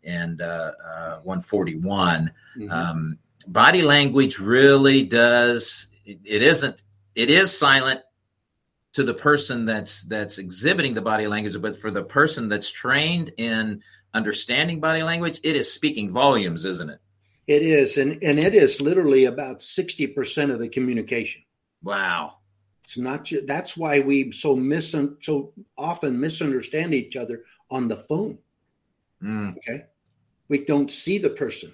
and uh, uh, 141. Mhm. Um, body language really does it, it isn't it is silent to the person that's that's exhibiting the body language but for the person that's trained in understanding body language it is speaking volumes isn't it it is, and and it is literally about sixty percent of the communication. wow It's not. Ju- that's why we so mis so often misunderstand each other on the phone. Mm, Okay, we don't see the person.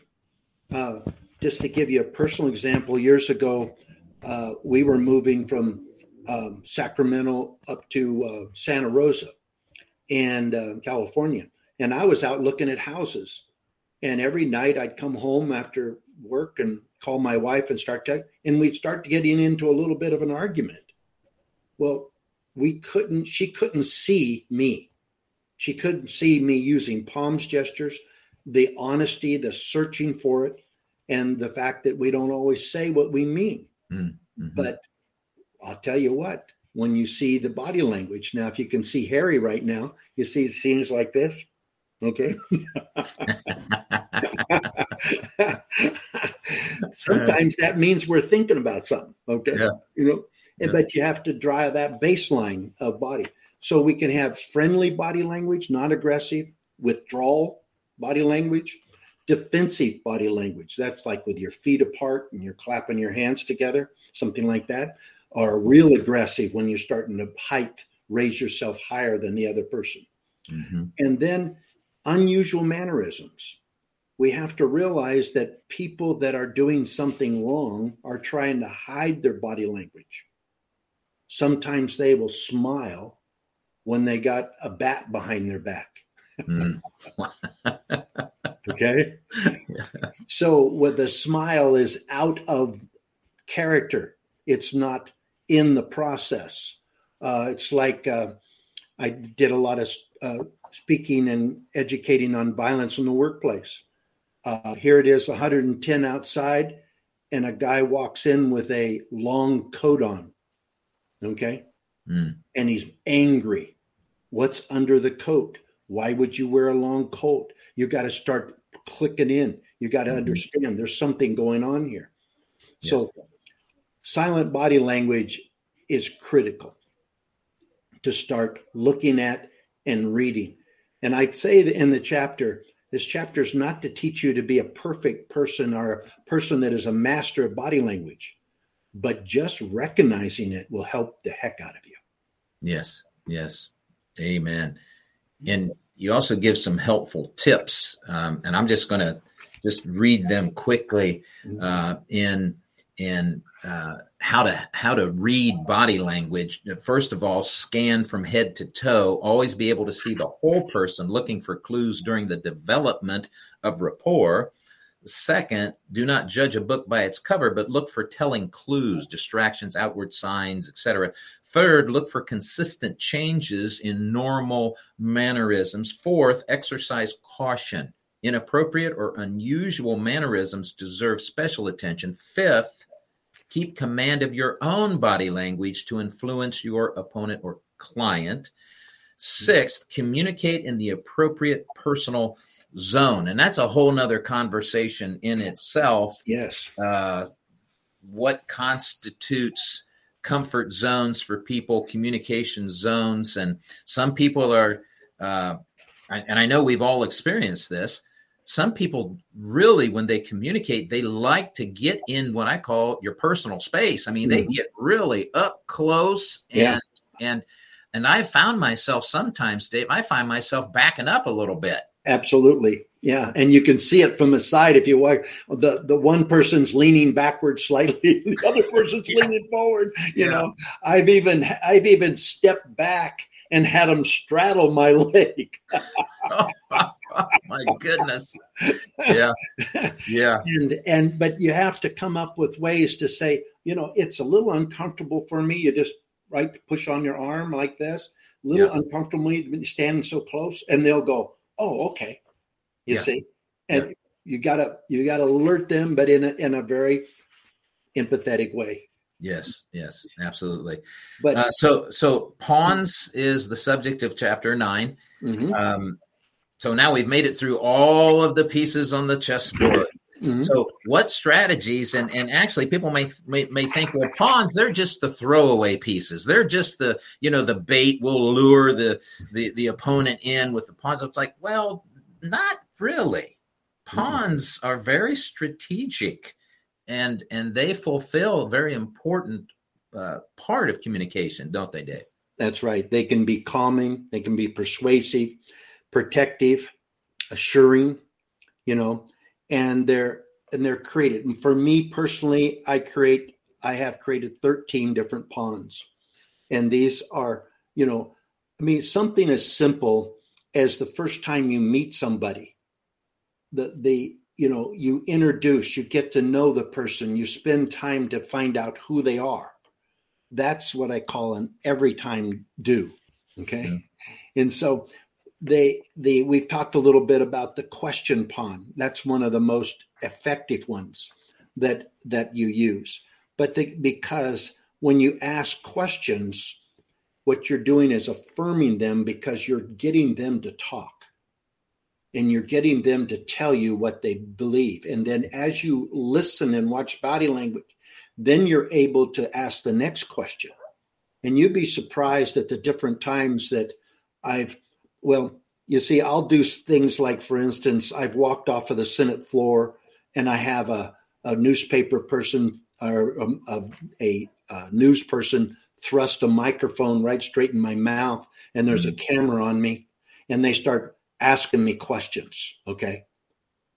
Uh, just to give you a personal example, years ago, uh, we were moving from um, Sacramento up to uh, Santa Rosa, and uh, California, and I was out looking at houses. And every night I'd come home after work and call my wife and start to, and we'd start getting into a little bit of an argument. Well, we couldn't. She couldn't see me. She couldn't see me using palms gestures, the honesty, the searching for it, and the fact that we don't always say what we mean. mhm. But I'll tell you what, when you see the body language, now, if you can see Harry right now, you see scenes like this. Okay. Sometimes that means we're thinking about something. Okay. Yeah. You know, Yeah. but you have to draw that baseline of body. So we can have friendly body language, not aggressive, withdrawal body language, defensive body language. That's like with your feet apart and you're clapping your hands together, something like that. Or real aggressive when you're starting to hike, raise yourself higher than the other person. Mhm. And then unusual mannerisms. We have to realize that people that are doing something wrong are trying to hide their body language. Sometimes they will smile when they got a bat behind their back. Mm. Okay. so with the smile is out of character. It's not in the process. Uh, it's like uh, I did a lot of uh, speaking and educating on violence in the workplace. Uh, here it is, 110 outside, and a guy walks in with a long coat on. Okay. Mm. And he's angry. What's under the coat? Why would you wear a long coat? You got to start clicking in. You got to Mhm. understand there's something going on here. So, silent body language is critical to start looking at and reading. And I'd say that in the chapter, this chapter is not to teach you to be a perfect person or a person that is a master of body language, but just recognizing it will help the heck out of you. Yes, yes, amen. And you also give some helpful tips, um, and I'm just going to just read them quickly uh, in in uh, how to how to read body language. First of all, scan from head to toe. Always be able to see the whole person, looking for clues during the development of rapport. Second, do not judge a book by its cover, but look for telling clues, distractions, outward signs, etc. Third, look for consistent changes in normal mannerisms. Fourth, exercise caution. Inappropriate or unusual mannerisms deserve special attention. Fifth, keep command of your own body language to influence your opponent or client. Sixth, communicate in the appropriate personal zone. And that's a whole nother conversation in itself. Yes. Uh, what constitutes comfort zones for people, communication zones. And some people are, uh, and I know we've all experienced this. Some people really, when they communicate, they like to get in what I call your personal space. I mean, they Mhm. get really up close and Yeah. and and I found myself sometimes, Dave. I find myself backing up a little bit. Absolutely. Yeah. And you can see it from the side if you watch the, the one person's leaning backwards slightly, the other person's Yeah. leaning forward. You Yeah. know, I've even I've even stepped back and had them straddle my leg. my goodness. Yeah. Yeah. and and but you have to come up with ways to say, you know, it's a little uncomfortable for me. You just right push on your arm like this, a little Yeah. uncomfortable standing so close, and they'll go, "Oh, okay." You Yeah. see, and you gotta you gotta alert them, but in a in a very empathetic way. Yes. Yes. Absolutely. But Uh, so, so pawns is the subject of chapter nine. mhm, Um, so now we've made it through all of the pieces on the chessboard. mhm. So, what strategies? And and actually, people may, may may think, well, pawns they're just the throwaway pieces. They're just the you know the bait will lure the the the opponent in with the pawns. It's like, well, not really. Pawns are very strategic, and and they fulfill a very important uh, part of communication, don't they, Dave? That's right. They can be calming, they can be persuasive, protective, assuring, you know, and they're and they're created. And for me personally, I create I have created 13 different pawns. And these are, you know, I mean something as simple as the first time you meet somebody. The the you know, you introduce, you get to know the person, you spend time to find out who they are that's what I call an every time do. Okay. And so they the we've talked a little bit about the question pawn. That's one of the most effective ones that that you use. But the, because when you ask questions, what you're doing is affirming them because you're getting them to talk. And you're getting them to tell you what they believe. And then as you listen and watch body language, then you're able to ask the next question. And you'd be surprised at the different times that I've, well, you see, I'll do things like, for instance, I've walked off of the Senate floor and I have a, a newspaper person or um, a, a, a news person thrust a microphone right straight in my mouth and there's a camera on me and they start asking me questions. Okay.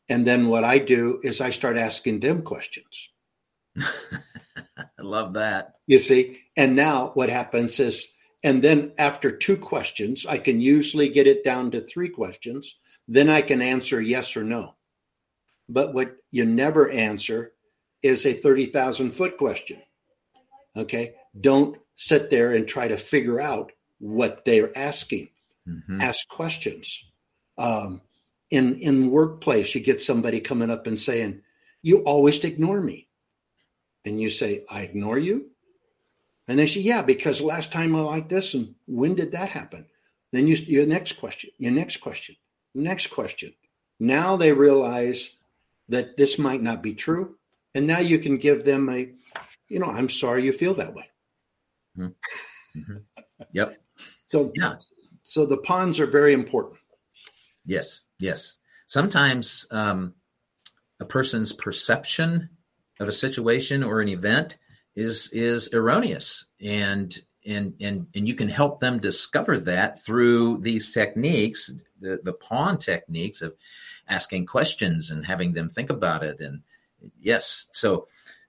And then what I do is I start asking them questions. I love that. You see, and now what happens is, and then after two questions, I can usually get it down to three questions. Then I can answer yes or no. But what you never answer is a 30,000 foot question. Okay. Don't sit there and try to figure out what they're asking. Mhm. Ask questions. Um, in in workplace, you get somebody coming up and saying, "You always ignore me," and you say, "I ignore you," and they say, "Yeah, because last time I like this, and when did that happen?" Then you your next question, your next question, next question. Now they realize that this might not be true, and now you can give them a, you know, I'm sorry you feel that way. Mhm. Yep. So Yeah. so the pawns are very important. Yes. Yes. Sometimes um, a person's perception of a situation or an event is is erroneous, and and and and you can help them discover that through these techniques, the the pawn techniques of asking questions and having them think about it. And yes, so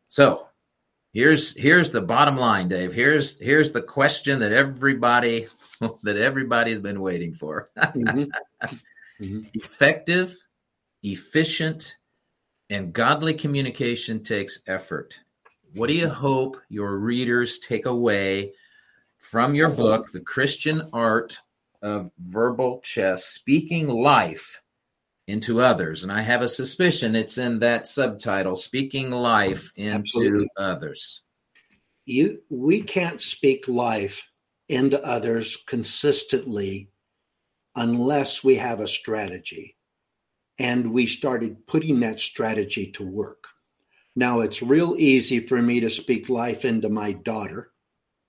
so here's here's the bottom line, Dave. Here's here's the question that everybody that everybody's been waiting for. Mhm. Mhm. Effective, efficient, and godly communication takes effort. What do you hope your readers take away from your book, The Christian Art of Verbal Chess, Speaking Life into Others? And I have a suspicion it's in that subtitle, Speaking Life into Absolutely. Others. you we can't speak life into others consistently unless we have a strategy and we started putting that strategy to work now it's real easy for me to speak life into my daughter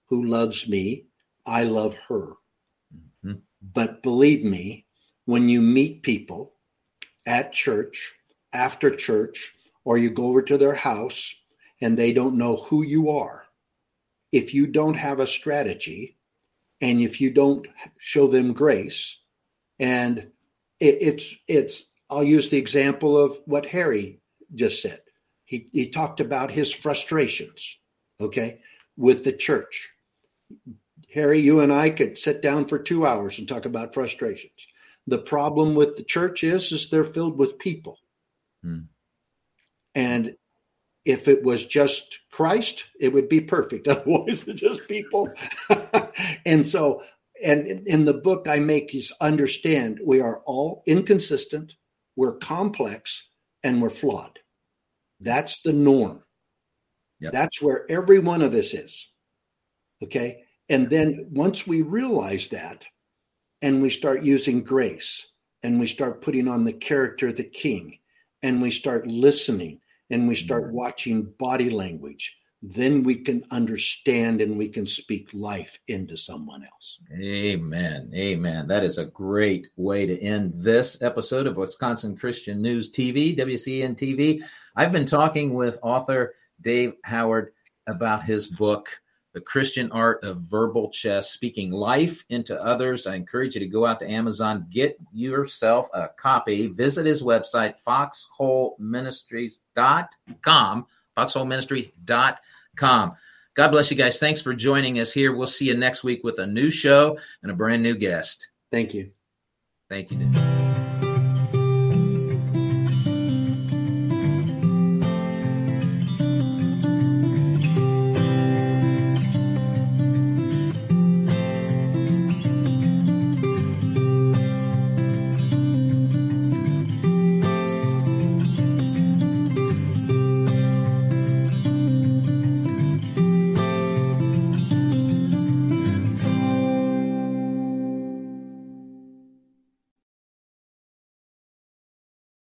who loves me. I love her. Mhm. but believe me when you meet people at church after church or you go over to their house and they don't know who you are if you don't have a strategy and if you don't show them grace and it, it's it's i'll use the example of what harry just said he, he talked about his frustrations okay with the church harry you and i could sit down for two hours and talk about frustrations The problem with the church is, is they're filled with people. Hmm. And if it was just Christ, it would be perfect. Otherwise, it's just people. and so, and in the book, I make you understand we are all inconsistent, we're complex, and we're flawed. That's the norm. Yep. That's where every one of us is. Okay. And then once we realize that and we start using grace and we start putting on the character of the king and we start listening and we start mm. watching body language, then we can understand and we can speak life into someone else. Amen. Amen. That is a great way to end this episode of Wisconsin Christian News TV, WCN TV. I've been talking with author Dave Howard about his book, The Christian Art of Verbal Chess, speaking life into others. I encourage you to go out to Amazon, get yourself a copy, visit his website, foxholeministries.com, foxholeministry.com. God bless you guys. Thanks for joining us here. We'll see you next week with a new show and a brand new guest. Thank you. Thank you. Dave.